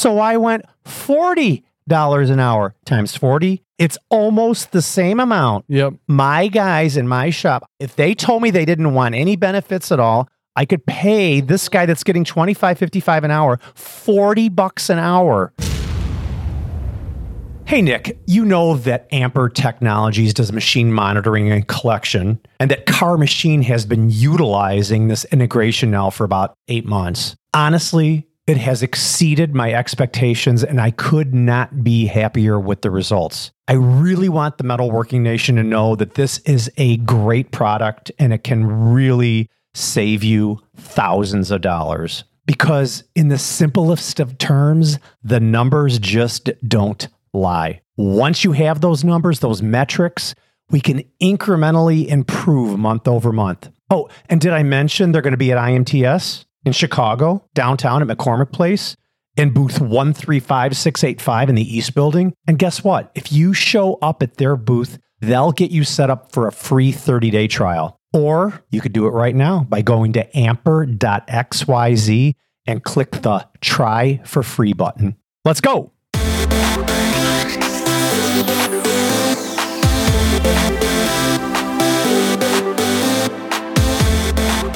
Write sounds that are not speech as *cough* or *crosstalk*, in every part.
So I went $40 an hour times 40. It's almost the same amount. Yep. My guys in my shop, if they told me they didn't want any benefits at all, I could pay this guy that's getting 25, 55 an hour, 40 bucks an hour. Hey, Nick, you know that Amper Technologies does machine monitoring and collection, and that Carr Machine has been utilizing this integration now for about eight months. Honestly, it has exceeded my expectations, and I could not be happier with the results. I really want the Metalworking Nation to know that this is a great product and it can really save you thousands of dollars. Because, in the simplest of terms, the numbers just don't lie. Once you have those numbers, those metrics, we can incrementally improve month over month. Oh, and did I mention they're going to be at IMTS in Chicago, downtown at McCormick Place? In booth 135685 in the East Building. And guess what? If you show up at their booth, they'll get you set up for a free 30 day trial. Or you could do it right now by going to amper.xyz and click the try for free button. Let's go.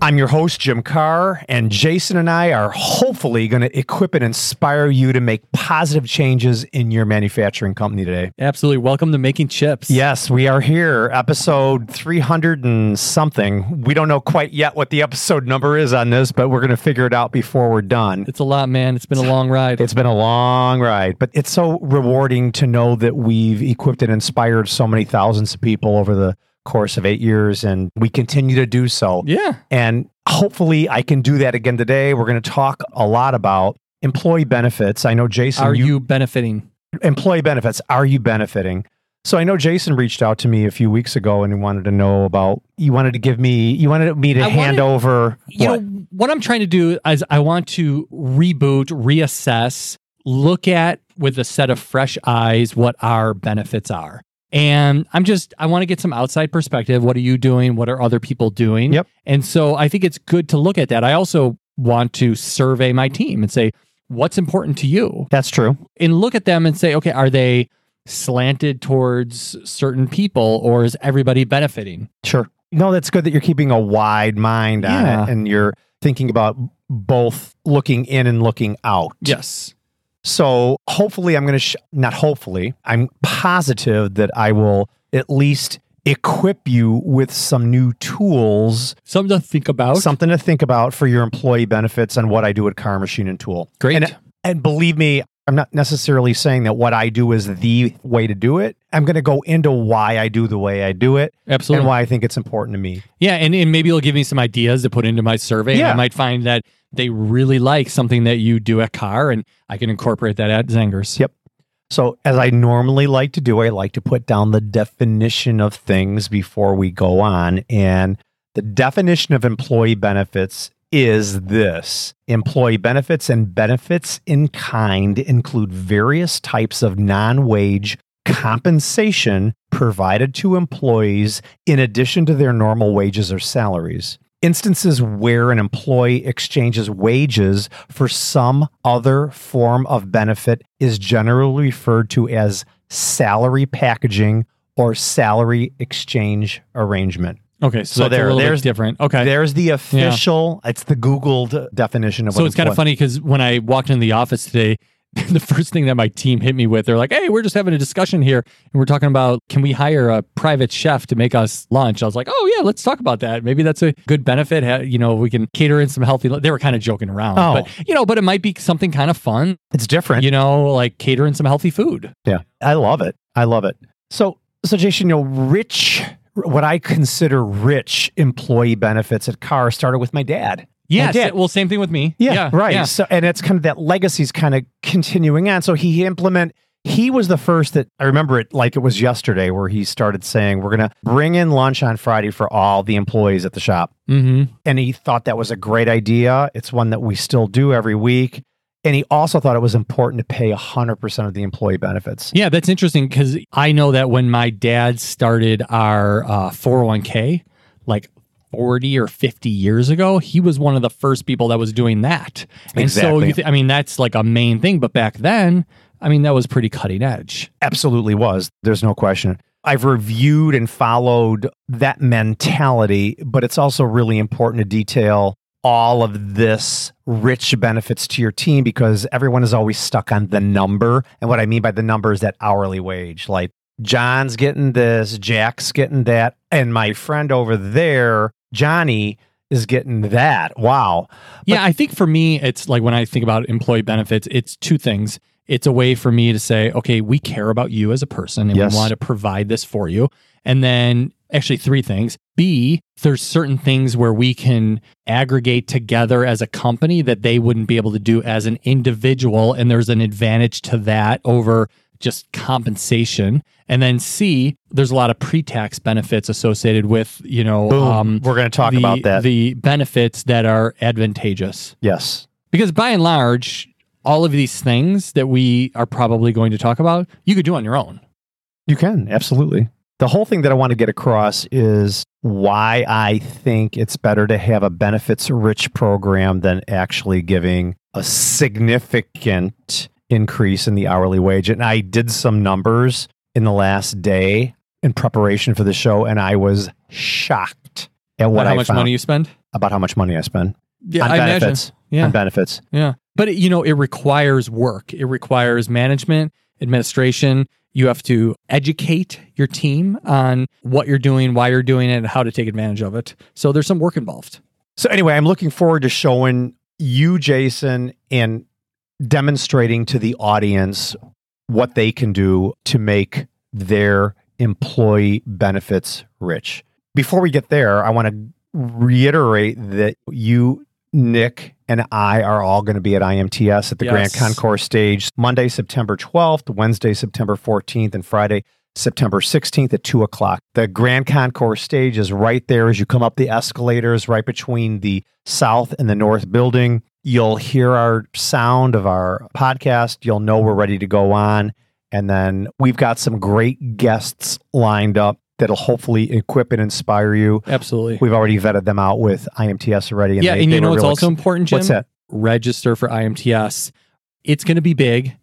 I'm your host, Jim Carr, and Jason and I are hopefully going to equip and inspire you to make positive changes in your manufacturing company today. Absolutely. Welcome to Making Chips. Yes, we are here, episode 300 and something. We don't know quite yet what the episode number is on this, but we're going to figure it out before we're done. It's a lot, man. It's been a long ride. It's been a long ride, but it's so rewarding to know that we've equipped and inspired so many thousands of people over the course of eight years, and we continue to do so. yeah. And hopefully, I can do that again today. We're going to talk a lot about employee benefits. I know Jason. Are you benefiting? employee benefits? Are you benefiting? So I know Jason reached out to me a few weeks ago and he wanted to know about. You wanted to give me. You wanted me to I hand wanted- over. You what? know, what I'm trying to do is I want to reboot, reassess, look at with a set of fresh eyes what our benefits are. And I'm just, I want to get some outside perspective. What are you doing? What are other people doing? Yep. And so I think it's good to look at that. I also want to survey my team and say, what's important to you? That's true. And look at them and say, okay, are they slanted towards certain people or is everybody benefiting? Sure. No, that's good that you're keeping a wide mind on Yeah. it and you're thinking about both looking in and looking out. Yes. So hopefully, I'm going to, sh- not hopefully, I'm positive that I will at least equip you with some new tools, Something to think about. something to think about for your employee benefits and what I do at Carr Machine and Tool. Great. And, and believe me, I'm not necessarily saying that what I do is the way to do it. I'm going to go into why I do the way I do it Absolutely. and why I think it's important to me. Yeah, and, and maybe it'll give me some ideas to put into my survey. Yeah. I might find that they really like something that you do at Carr, and I can incorporate that at Zengers. Yep. So, as I normally like to do, I like to put down the definition of things before we go on. And the definition of employee benefits is this employee benefits and benefits in kind include various types of non wage compensation provided to employees in addition to their normal wages or salaries. Instances where an employee exchanges wages for some other form of benefit is generally referred to as salary packaging or salary exchange arrangement. Okay, so, So there- there's- different. Okay. There's the official, it's the Googled definition of so what it's kind of funny because when I walked into the office today, *laughs* the first thing that my team hit me with, they're like, "Hey, we're just having a discussion here, and we're talking about can we hire a private chef to make us lunch?" I was like, "Oh yeah, let's talk about that. Maybe that's a good benefit. You know, we can cater in some healthy." They were kind of joking around, Oh. but you know, but it might be something kind of fun. It's different. You know, like cater in some healthy food. Yeah, I love it. I love it. So, so Jason, you know, rich, what I consider rich employee benefits at Carr started with my dad. Yeah. did. Well, same thing with me. Yeah, right. Yeah. So, and it's kind of that legacy's kind of continuing on. So he implement. He was the first that I remember it like it was yesterday, where he started saying, "We're going to bring in lunch on Friday for all the employees at the shop." hmm And he thought that was a great idea. It's one that we still do every week. And he also thought it was important to pay 100% of the employee benefits. Yeah, that's interesting because I know that when my dad started our uh, 401k, like 40 or 50 years ago, he was one of the first people that was doing that. And so, you th- I mean, that's like a main thing. But back then, I mean, that was pretty cutting edge. Absolutely was. There's no question. I've reviewed and followed that mentality, but it's also really important to detail all of this rich benefits to your team because everyone is always stuck on the number. And what I mean by the number is that hourly wage. Like John's getting this, Jack's getting that, and my friend over there, Johnny, is getting that. Wow. yeah, I think for me, it's like when I think about employee benefits, it's two things. It's a way for me to say, okay, we care about you as a person and Yes. we want to provide this for you. And then actually three things. B, there's certain things where we can aggregate together as a company that they wouldn't be able to do as an individual. And there's an advantage to that over just compensation. And then C, there's a lot of pre-tax benefits associated with, you know, Boom. um, We're going to talk the, about that. The benefits that are advantageous. yes. Because by and large, all of these things that we are probably going to talk about, you could do on your own. You can, absolutely. The whole thing that I want to get across is why I think it's better to have a benefits rich program than actually giving a significant increase in the hourly wage. And I did some numbers in the last day in preparation for the show, and I was shocked at what About how I much found money you spend? about how much money I spend Yeah, on I benefits. imagine. Yeah. On benefits. Yeah. But, it, you know, it requires work, it requires management, administration. You have to educate your team on what you're doing, why you're doing it, and how to take advantage of it. So there's some work involved. So anyway, I'm looking forward to showing you, Jason, and demonstrating to the audience what they can do to make their employee benefits rich. Before we get there, I want to reiterate that you, Nick, and I are all going to be at IMTS at the Grand Concourse stage Monday, September 12th, Wednesday, September 14th, and Friday, September 16th at 2 o'clock. The Grand Concourse stage is right there as you come up the escalators, right between the south and the north building. You'll hear our sound of our podcast. You'll know we're ready to go on. And then we've got some great guests lined up that'll hopefully equip and inspire you. Absolutely. We've already vetted them out with IMTS already. yeah. they- and you know what's also ex- important, Jim? What's that? Register for IMTS. It's going to be big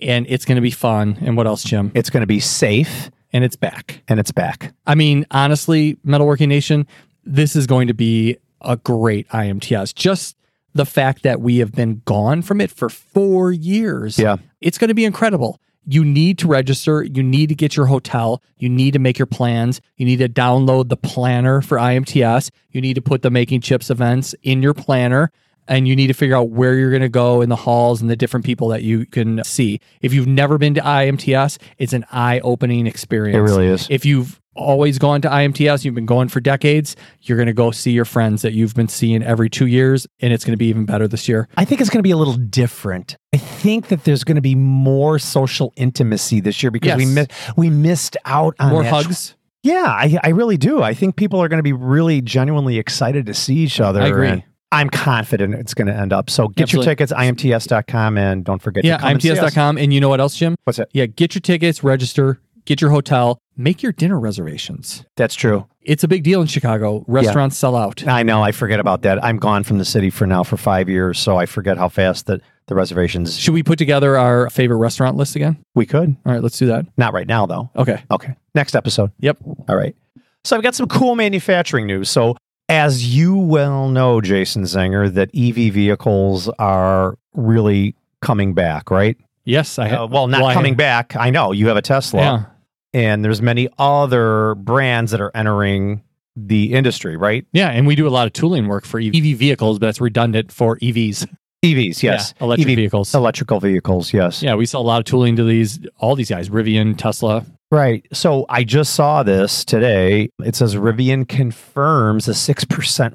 and it's going to be fun. And what else, Jim? It's going to be safe And it's back. and it's back. I mean, honestly, Metalworking Nation, this is going to be a great IMTS. Just the fact that we have been gone from it for four years. Yeah. It's going to be incredible. You need to register. You need to get your hotel. You need to make your plans. You need to download the planner for IMTS. You need to put the Making Chips events in your planner. And you need to figure out where you're going to go in the halls and the different people that you can see. If you've never been to IMTS, it's an eye opening experience. It really is. If you've always gone to IMTS, you've been going for decades, you're going to go see your friends that you've been seeing every two years, and it's going to be even better this year. I think it's going to be a little different. I think that there's going to be more social intimacy this year because we mi- we missed out on More hugs. Yeah, I, I really do. I think people are going to be really genuinely excited to see each other. I agree. I'm confident it's going to end up. So get Absolutely. your tickets, imts.com, and don't forget Yeah, to come and. IMTS.com. And you know what else, Jim? What's that? Yeah, get your tickets, register, get your hotel, make your dinner reservations. That's true. It's a big deal in Chicago. Restaurants sell out. I know. I forget about that. I'm gone from the city for now for five years, so I forget how fast that the reservations. Should we put together our favorite restaurant list again? We could. All right, let's do that. Not right now, though. Okay. Okay. Next episode. Yep. All right. So I've got some cool manufacturing news. So as you well know, Jason Zenger, that EV vehicles are really coming back, right? Yes, I Uh, well, not I- coming back. I know you have a Tesla, Yeah. And there's many other brands that are entering the industry, right? Yeah, and we do a lot of tooling work for EV vehicles, but that's redundant for EVs. EVs, yes, Yeah, electric EV vehicles. electrical vehicles, yes. Yeah, we sell a lot of tooling to these, all these guys, Rivian, Tesla. Right. So I just saw this today. It says Rivian confirms a 6%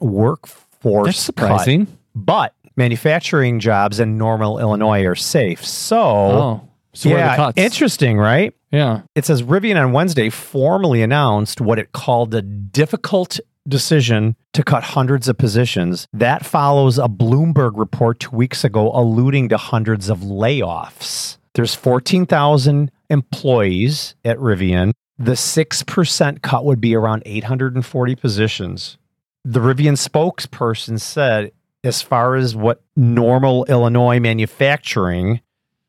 force That's surprising. cut. But manufacturing jobs in Normal, Illinois are safe. So, Oh, so where are yeah, the cuts? interesting, right? yeah. It says Rivian on Wednesday formally announced what it called a difficult decision to cut hundreds of positions. That follows a Bloomberg report two weeks ago alluding to hundreds of layoffs. There's 14,000 employees at Rivian. The 6% cut would be around 840 positions. The Rivian spokesperson said, as far as what normal Illinois manufacturing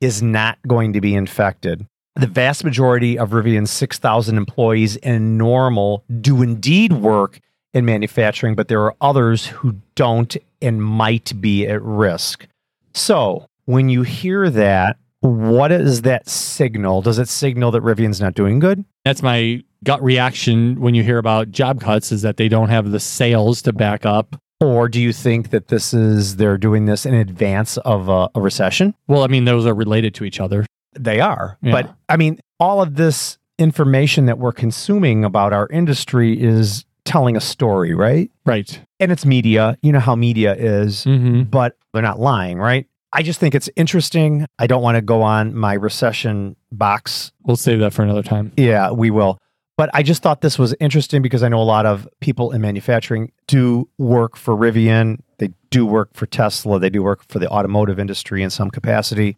is not going to be infected. The vast majority of Rivian's 6,000 employees in normal do indeed work in manufacturing, but there are others who don't and might be at risk. So, when you hear that, what is that signal? Does it signal that Rivian's not doing good? That's my gut reaction when you hear about job cuts is that they don't have the sales to back up. Or do you think that this is they're doing this in advance of a, a recession? Well, I mean, those are related to each other. They are. Yeah. But I mean, all of this information that we're consuming about our industry is telling a story, right? Right. And it's media. You know how media is, Mm-hmm. but they're not lying, right? I just think it's interesting. I don't want to go on my recession box. We'll save that for another time. Yeah, we will. But I just thought this was interesting because I know a lot of people in manufacturing do work for Rivian. They do work for Tesla. They do work for the automotive industry in some capacity.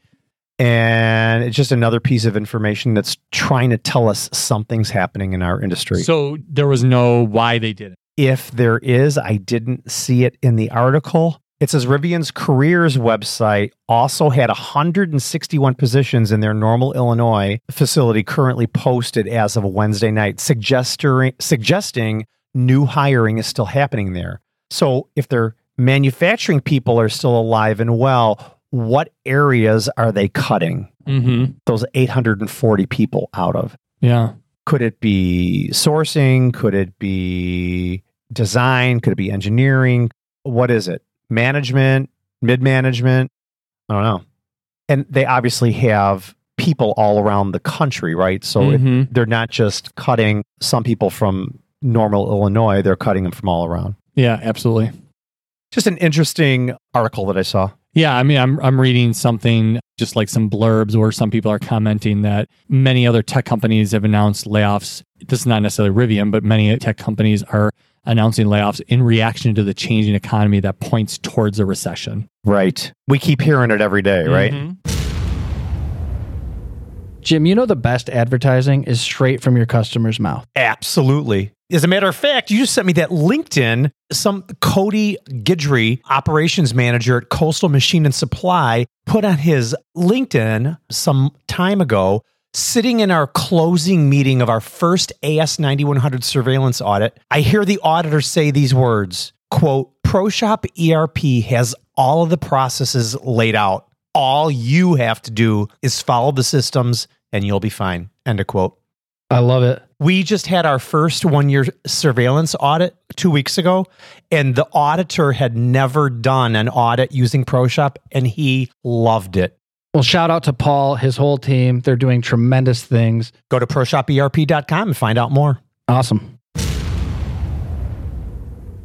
And it's just another piece of information that's trying to tell us something's happening in our industry. So there was no why they did it. if there is, I didn't see it in the article. It says Rivian's careers website also had 161 positions in their normal Illinois facility currently posted as of Wednesday night, suggesting, suggesting new hiring is still happening there. So if their manufacturing people are still alive and well, what areas are they cutting Mm-hmm. those 840 people out of? Yeah. could it be sourcing could it be design could it be engineering what is it management mid management i don't know and they obviously have people all around the country right so it- Mhm. they're not just cutting some people from normal illinois they're cutting them from all around Yeah, absolutely. just an interesting article that i saw Yeah, I mean, I'm I'm reading something just like some blurbs where some people are commenting that many other tech companies have announced layoffs. This is not necessarily Rivian, but many tech companies are announcing layoffs in reaction to the changing economy that points towards a recession. right we keep hearing it every day right mm-hmm. Jim, you know the best advertising is straight from your customer's mouth. Absolutely. As a matter of fact, you just sent me that LinkedIn. Some Cody Gidry, operations manager at Coastal Machine and Supply, put on his LinkedIn some time ago, sitting in our closing meeting of our first AS 9100 surveillance audit. I hear the auditor say these words quote, ProShop ERP has all of the processes laid out. All you have to do is follow the systems and you'll be fine. End of quote. I love it. We just had our first one year surveillance audit two weeks ago, and the auditor had never done an audit using ProShop, and he loved it. Well, shout out to Paul, his whole team. They're doing tremendous things. Go to ProShopERP.com and find out more. Awesome.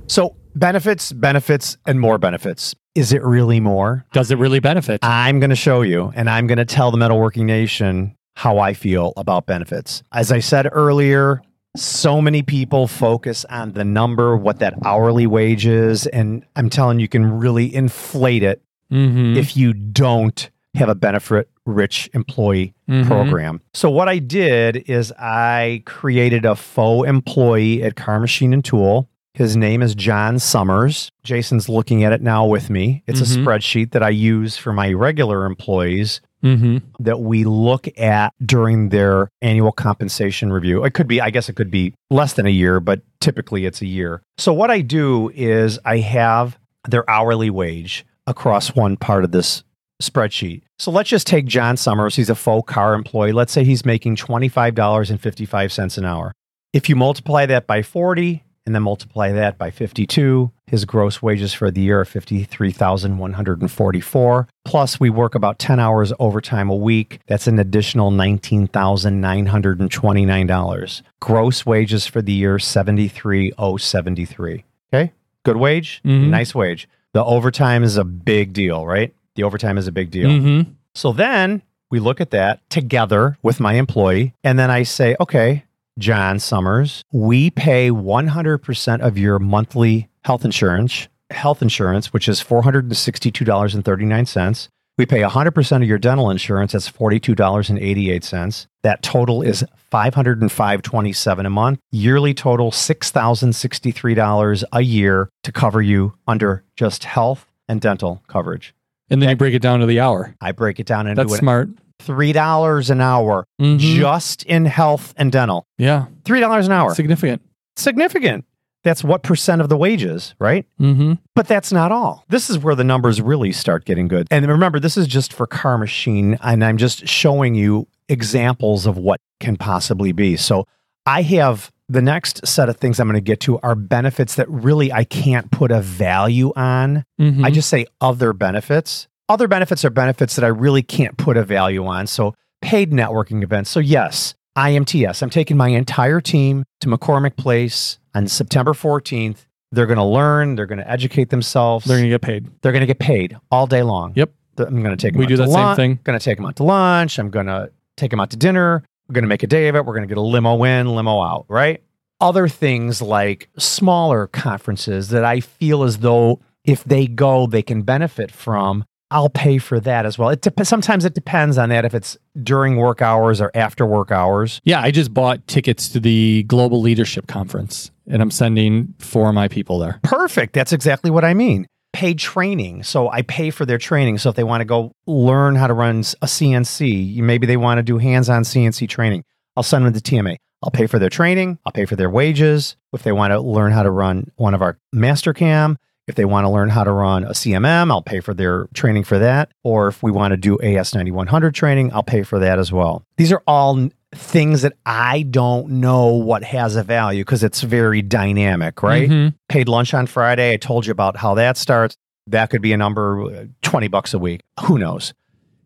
So, benefits, benefits, and more benefits. Is it really more? Does it really benefit? I'm going to show you, and I'm going to tell the Metalworking Nation how I feel about benefits. As I said earlier, so many people focus on the number, what that hourly wage is, and I'm telling you, you can really inflate it mm-hmm. if you don't have a benefit rich employee Mhm. program. So what I did is I created a faux employee at Carr Machine and Tool. His name is John Summers. Jason's looking at it now with me. It's Mhm. a spreadsheet that I use for my regular employees Mm-hmm. that we look at during their annual compensation review. It could be, I guess it could be less than a year, but typically it's a year. So what I do is I have their hourly wage across one part of this spreadsheet. So let's just take John Summers. He's a faux Carr employee. Let's say he's making $25.55 an hour. If you multiply that by 40 and then multiply that by 52, his gross wages for the year are 53,144. Plus we work about 10 hours overtime a week. That's an additional $19,929. Gross wages for the year 73,073. Okay? Good wage, Mhm. nice wage. The overtime is a big deal, right? The overtime is a big deal. Mm-hmm. So then we look at that together with my employee. And then I say, okay, John Summers, we pay 100% of your monthly health insurance, health insurance, which is $462.39. We pay 100% of your dental insurance. That's $42.88. That total is $505.27 a month. Yearly total $6,063 a year to cover you under just health and dental coverage. And then you break it down to the hour. I break it down into That's smart. three dollars an hour Mhm. just in health and dental. yeah. Three dollars an hour. Significant. Significant. That's what percent of the wages, right? Mm-hmm. But that's not all. This is where the numbers really start getting good. And remember, this is just for Carr Machine, and I'm just showing you examples of what can possibly be. So I have the next set of things I'm going to get to are benefits that really I can't put a value on. Mm-hmm. I just say other benefits. Other benefits are benefits that I really can't put a value on. So, paid networking events. So, yes, IMTS. I'm taking my entire team to McCormick Place on September 14th. They're going to learn, they're going to educate themselves, They're going to get paid. they're going to get paid all day long. Yep. I'm going to take them We out do that same thing. Going to take them out to lunch. I'm going to take them out to dinner. We're going to make a day of it. We're going to get a limo in, limo out, right? Other things like smaller conferences that I feel as though if they go, they can benefit from. I'll pay for that as well. It sometimes it depends on that if it's during work hours or after work hours. Yeah, I just bought tickets to the Global Leadership Conference, and I'm sending four of my people there. Perfect. That's exactly what I mean. Paid training. So I pay for their training. So if they want to go learn how to run a CNC, maybe they want to do hands on CNC training, I'll send them to TMA. I'll pay for their training. I'll pay for their wages. If they want to learn how to run one of our Mastercam, if they want to learn how to run a CMM, I'll pay for their training for that. Or if we want to do AS9100 training, I'll pay for that as well. These are all things that I don't know what has a value because it's very dynamic, right? Mhm. paid lunch on Friday. I told you about how that starts. That could be a number uh, 20 bucks a week. Who knows?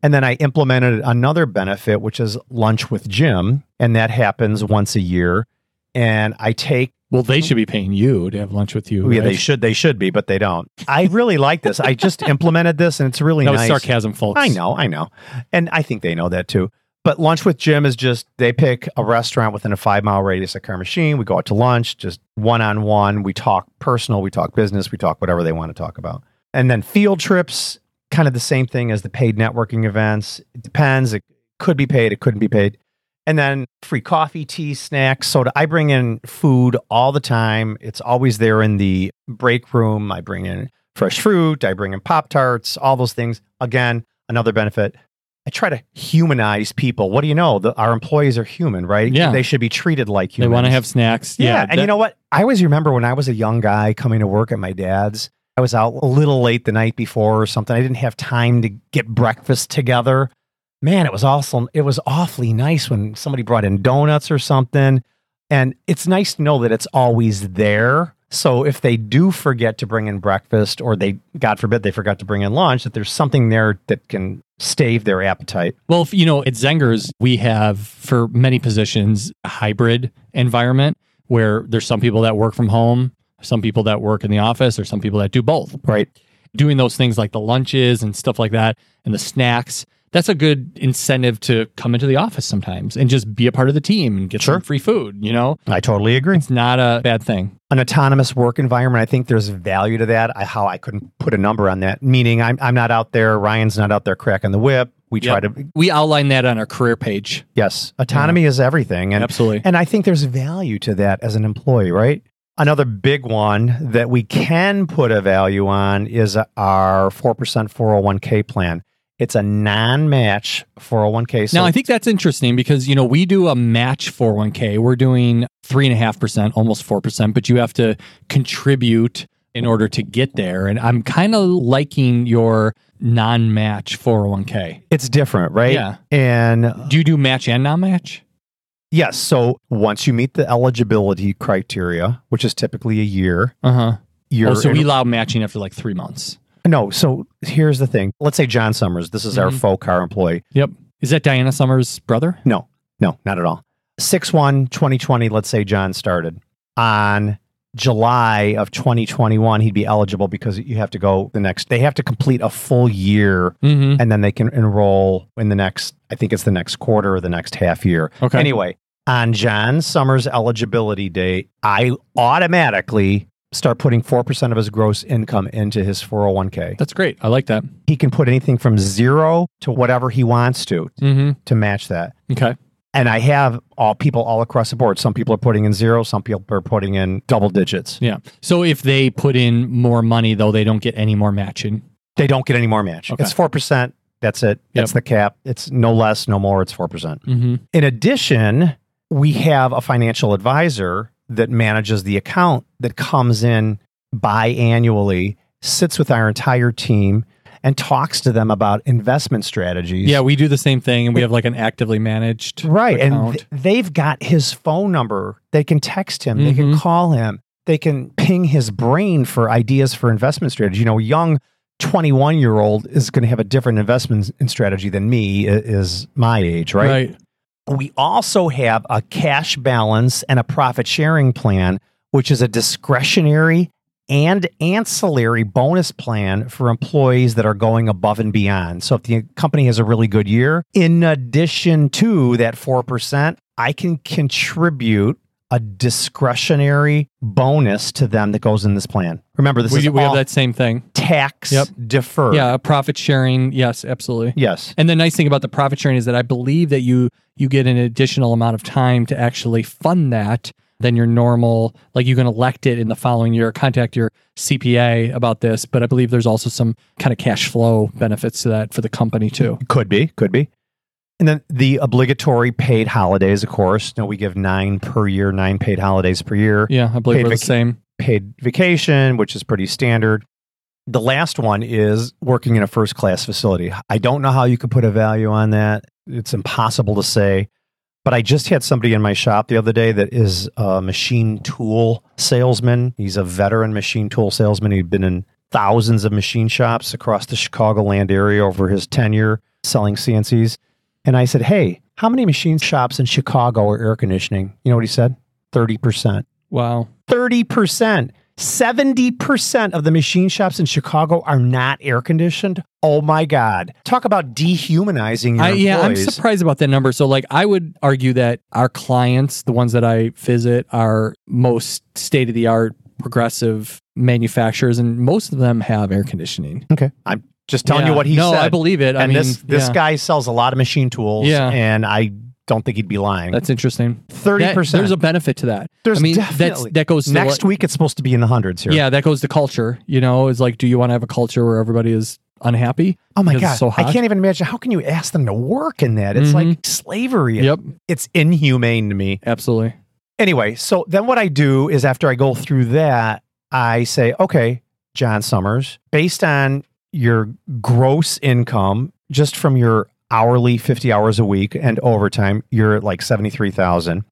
And then I implemented another benefit, which is lunch with Jim. And that happens once a year. And I take, Well, they should be paying you to have lunch with you. yeah, they should, they should be, but they don't. I really like this. I just *laughs* implemented this and it's really That nice. sarcasm, folks. I know, I know. And I think they know that too. But lunch with Jim is just they pick a restaurant within a five mile radius of Carr Machine. We go out to lunch, just one on one. We talk personal, we talk business, we talk whatever they want to talk about. And then field trips, kind of the same thing as the paid networking events. It depends. It could be paid, it couldn't be paid. And then free coffee, tea, snacks, soda. I bring in food all the time. It's always there in the break room. I bring in fresh fruit. I bring in Pop Tarts, all those things. Again, another benefit. I try to humanize people. What do you know? The, our employees are human, right? Yeah. They should be treated like humans. They want to have snacks. Yeah. Yeah. and you know what? I always remember when I was a young guy coming to work at my dad's, I was out a little late the night before or something. I didn't have time to get breakfast together. Man, it was awesome. It was awfully nice when somebody brought in donuts or something. And it's nice to know that it's always there. So if they do forget to bring in breakfast or they, God forbid, they forgot to bring in lunch, that there's something there that can stave their appetite. Well, if, you know, at Zengers, we have for many positions a hybrid environment where there's some people that work from home, some people that work in the office, or some people that do both. Right. Doing those things like the lunches and stuff like that and the snacks, that's a good incentive to come into the office sometimes and just be a part of the team and get Sure. some free food. You know, I totally agree. it's not a bad thing. an autonomous work environment. I think there's value to that. I, how I couldn't put a number on that. Meaning, I'm I'm not out there. Ryan's not out there cracking the whip. We try Yep. to We outline that on our career page. yes, autonomy is everything, and Absolutely. and I think there's value to that as an employee, right? Another big one that we can put a value on is our four percent 401k plan. It's a non-match 401k. So now, I think that's interesting because, you know, we do a match 401k. We're doing 3.5%, almost 4%, but you have to contribute in order to get there. And I'm kind of liking your non match 401k. it's different, right? Yeah. And Do you do match and non match? yes, so once you meet the eligibility criteria, which is typically a year, Uh huh. you're Oh, so we allow matching after like three months. No, so here's the thing. Let's say John Summers, this is our Mhm. faux Carr employee. Yep. Is that Diana Summers' brother? No, no, not at all. 6 1 2020, let's say John started. On July of 2021, he'd be eligible because you have to go the next, they have to complete a full year Mm-hmm. and then they can enroll in the next, I think it's the next quarter or the next half year. Okay. Anyway, on John Summers' eligibility date, I automatically start putting 4% of his gross income into his 401k. That's great. I like that. He can put anything from zero to whatever he wants to Mm-hmm. to match that. Okay. And I have all people all across the board. Some people are putting in zero, some people are putting in double digits. Yeah. So if they put in more money, though, they don't get any more matching. They don't get any more match. Okay. It's 4%. That's it. That's Yep. the cap. It's no less, no more. It's 4%. Mm-hmm. In addition, we have a financial advisor that manages the account that comes in biannually, sits with our entire team, and talks to them about investment strategies. Yeah, we do the same thing, and we have like an actively managed Right. And th- they've got his phone number. They can text him, they can Mhm. call him, they can ping his brain for ideas for investment strategy. You know, young 21 year old is going to have a different investment strategy than me is my age, right? right. We also have a cash balance and a profit sharing plan, which is a discretionary and ancillary bonus plan for employees that are going above and beyond. So if the company has a really good year, in addition to that 4%, I can contribute a discretionary bonus to them that goes in this plan. Remember, this We, is we have that same thing. tax Yep. deferred. Yeah, a profit sharing. Yes, absolutely. Yes. And the nice thing about the profit sharing is that I believe that you you get an additional amount of time to actually fund that than your normal. Like you can elect it in the following year. Contact your CPA about this, but I believe there's also some kind of cash flow benefits to that for the company too. Could be, could be. And then the obligatory paid holidays, of course. Know, we give nine per year, nine paid holidays per year. Yeah, I believe Paid we're the vac- same. Paid vacation, which is pretty standard. The last one is working in a first class facility. I don't know how you could put a value on that. It's impossible to say. But I just had somebody in my shop the other day that is a machine tool salesman. He's a veteran machine tool salesman. He'd been in thousands of machine shops across the Chicagoland area over his tenure selling CNCs. And I said, Hey, how many machine shops in Chicago are air conditioning? You know what he said? 30%. Wow. 30%. 70% of the machine shops in Chicago are not air conditioned. Oh my God. Talk about dehumanizing your I, yeah, I'm surprised about that number. So, like, I would argue that our clients, the ones that I visit, are most state of the art, progressive manufacturers, and most of them have air conditioning. Okay. I'm just telling you what he no, said. I believe it. I and mean, this this yeah, guy sells a lot of machine tools. Yeah. And I don't think he'd be lying. that's interesting. Thirty percent. there's a benefit to that. There's I mean, definitely that's that goes next week. It's supposed to be in the hundreds here. Yeah, that goes to culture. You know, it's like, do you want to have a culture where everybody is unhappy? Oh my god. so I can't even imagine. How can you ask them to work in that? It's Mhm. like slavery. Yep, It's inhumane to me. absolutely. Anyway, so then what I do is after I go through that, I say, okay, John Summers, based on your gross income, just from your hourly 50 hours a week and overtime, you're at like 73,000.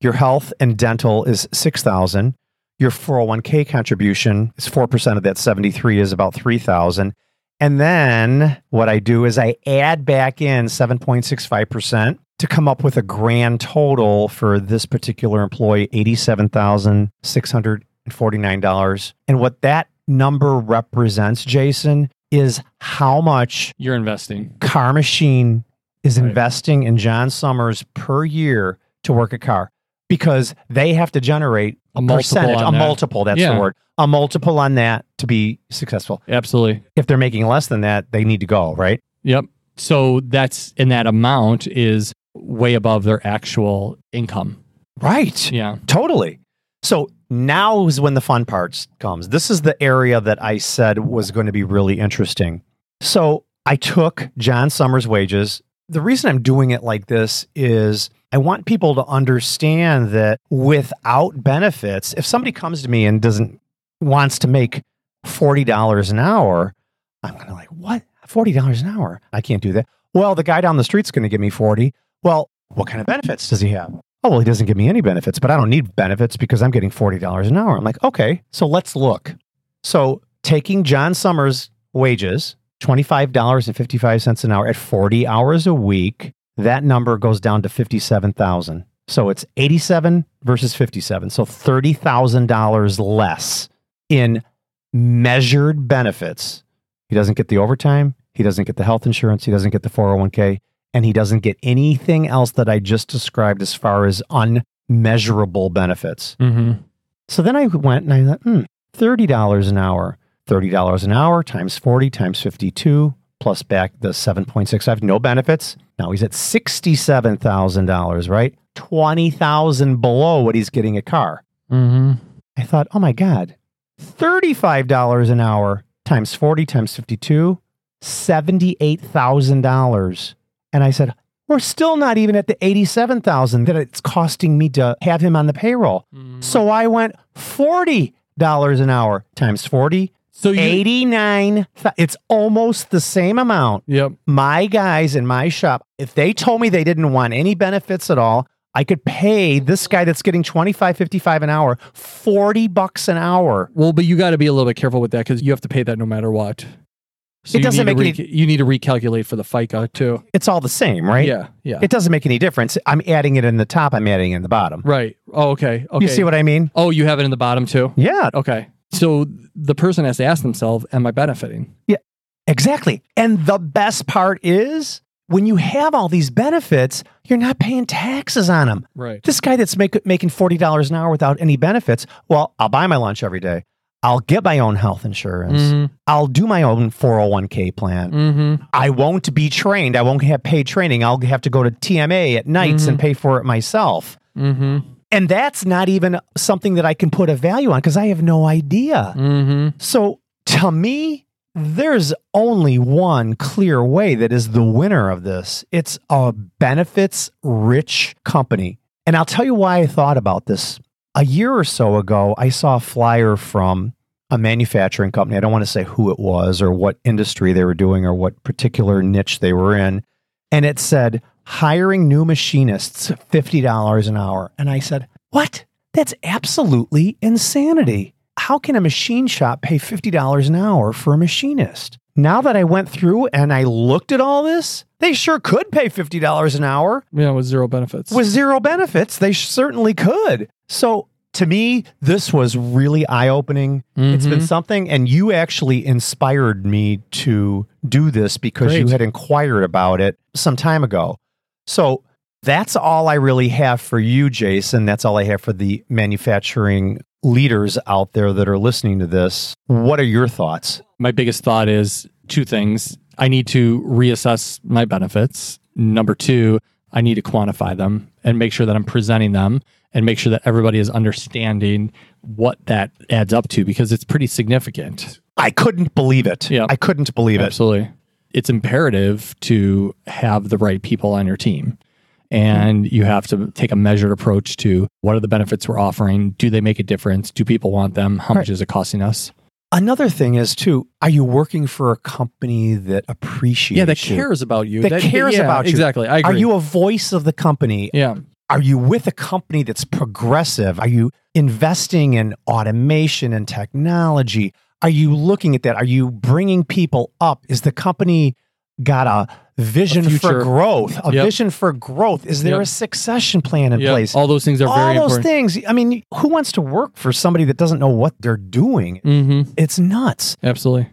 Your health and dental is 6,000. Your 401k contribution is 4% of that 73 is about 3,000. And then what I do is I add back in 7.65% to come up with a grand total for this particular employee $87,649. And what that number represents, Jason, is how much You're investing. Carr Machine is Right. investing in John Summers per year to work a car because they have to generate A multiple percentage, a that. multiple, that's Yeah. the word, a multiple on that to be successful. Absolutely. If they're making less than that, they need to go, right? Yep. So that's and that amount is way above their actual income. Right. Yeah. Totally. So now is when the fun parts comes. This is the area that I said was going to be really interesting. So I took John Summers' wages. The reason I'm doing it like this is I want people to understand that without benefits, if somebody comes to me and doesn't wants to make $40 an hour, I'm to like, what? $40 an hour? I can't do that. Well, the guy down the street's going to give me 40. Well, what kind of benefits does he have? Oh, well, he doesn't give me any benefits, but I don't need benefits because I'm getting $40 an hour. I'm like, okay, so let's look. So taking John Summers' wages, $25.55 an hour at 40 hours a week, that number goes down to 57,000. So it's 87 versus 57. So $30,000 less in measured benefits. He doesn't get the overtime. He doesn't get the health insurance. He doesn't get the 401k. And he doesn't get anything else that I just described as far as unmeasurable benefits. Mm-hmm. So then I went and I thought, hmm, $30 an hour. $30 an hour times 40 times 52 plus back the 7.65 no benefits. Now he's at $67,000, right? 20,000 below what he's getting a car. Mm-hmm. I thought, "Oh my god. $35 an hour times 40 times 52, $78,000." And I said, "We're still not even at the 87,000 that it's costing me to have him on the payroll." Mm. So I went $40 an hour times 40 So you, 89 it's almost the same amount Yep. my guys in my shop if they told me they didn't want any benefits at all i could pay this guy that's getting 25 55 an hour 40 bucks an hour Well, but you got to be a little bit careful with that because you have to pay that no matter what. So It doesn't make re- You need to recalculate for the FICA too. it's all the same right Yeah. Yeah. it doesn't make any difference i'm adding it in the top i'm adding it in the bottom right. Oh, okay. Okay. you see what i mean Oh, you have it in the bottom too. yeah Okay. So the person has to ask themselves, "Am I benefiting?" Yeah. Exactly and the best part is when you have all these benefits you're not paying taxes on them Right. This guy that's make, making $40 an hour without any benefits, well, I'll buy my lunch every day. I'll get my own health insurance. Mm-hmm. I'll do my own 401k plan. Mm-hmm. I won't be trained. I won't have paid training. I'll have to go to TMA at nights and pay for it myself. Mm-hmm. And that's not even something that I can put a value on because I have no idea. Mm-hmm. So to me, there's only one clear way that is the winner of this. It's a benefits rich company. And I'll tell you why I thought about this. A year or so ago, I saw a flyer from a manufacturing company. I don't want to say who it was or what industry they were doing or what particular niche they were in. And it said, hiring new machinists, $50 an hour. And I said, what? That's absolutely insanity. How can a machine shop pay $50 an hour for a machinist? Now that I went through and I looked at all this, they sure could pay $50 an hour Yeah, with zero benefits. with zero benefits. They certainly could. So to me, this was really eye opening. It's been Mhm. something, and you actually inspired me to do this because you had inquired about it some time ago. So that's all I really have for you, Jason. That's all I have for the manufacturing leaders out there that are listening to this. What are your thoughts? my biggest thought is two things. I need to reassess my benefits. Number two, I need to quantify them and make sure that I'm presenting them and make sure that everybody is understanding what that adds up to because it's pretty significant. I couldn't believe it. Yeah. I couldn't believe it. Absolutely. It's imperative to have the right people on your team. And you have to take a measured approach to what are the benefits we're offering? Do they make a difference? Do people want them? How much is it costing us? Another thing is too, are you working for a company that appreciates Yeah, that you? cares about you. That cares yeah, about you. Exactly. I agree. Are you a voice of the company? Yeah. Are you with a company that's progressive? Are you investing in automation and technology? Are you looking at that? Are you bringing people up? Is the company got a vision A for growth? A Yep. vision for growth? Is there Yep. a succession plan in Yeah, place? All those things are All very those important. things. I mean, who wants to work for somebody that doesn't know what they're doing? Mm-hmm. It's nuts. Absolutely.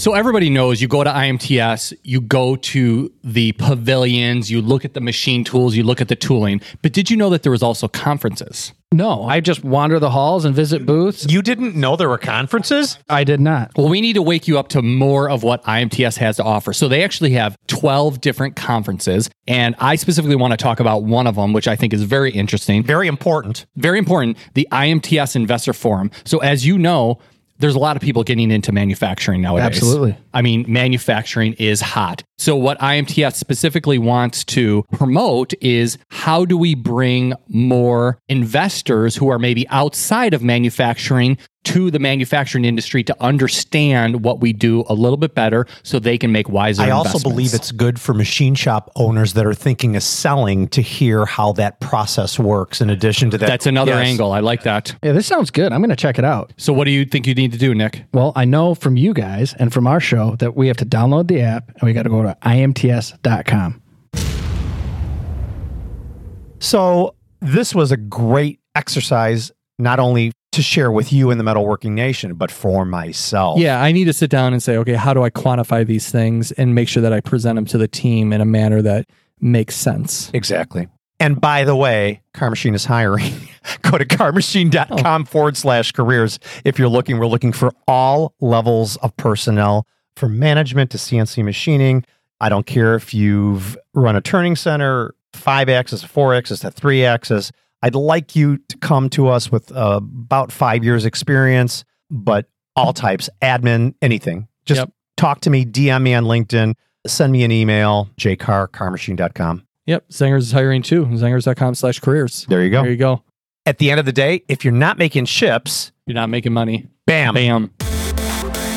So everybody knows you go to IMTS, you go to the pavilions, you look at the machine tools, you look at the tooling. But did you know that there was also conferences? No, I just wander the halls and visit booths. You didn't know there were conferences? I did not. Well, we need to wake you up to more of what IMTS has to offer. So they actually have 12 different conferences. And I specifically want to talk about one of them, which I think is very interesting. Very important. very important the IMTS Investor Forum. So, as you know, there's a lot of people getting into manufacturing nowadays. Absolutely. I mean, manufacturing is hot. So, what IMTS specifically wants to promote is how do we bring more investors who are maybe outside of manufacturing to the manufacturing industry to understand what we do a little bit better so they can make wiser I also believe it's good for machine shop owners that are thinking of selling to hear how that process works in addition to that. That's another Yes. angle. I like that. Yeah, this sounds good. I'm going to check it out. So, what do you think you need to do, Nick? Well, I know from you guys and from our show that we have to download the app and we got to go to imts.com. So, this was a great exercise, not only to share with you in the Metalworking Nation, but for myself. Yeah, I need to sit down and say, okay, how do I quantify these things and make sure that I present them to the team in a manner that makes sense. Exactly. And by the way, Carr Machine is hiring. *laughs* Go to carmachine.com oh. forward slash careers. If you're looking, we're looking for all levels of personnel from management to CNC machining. I don't care if you've run a turning center, five axis, four axis to three axis. I'd like you to come to us with uh, about five years experience, but all types, admin, anything. Just Yep. talk to me, DM me on LinkedIn, send me an email, jcar, carrmachine.com. Yep. Zengers is hiring too. Zengers.com slash careers. There you go. There you go. At the end of the day, if you're not making chips, You're not making money. bam. Bam.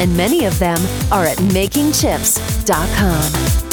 and many of them are at makingchips.com.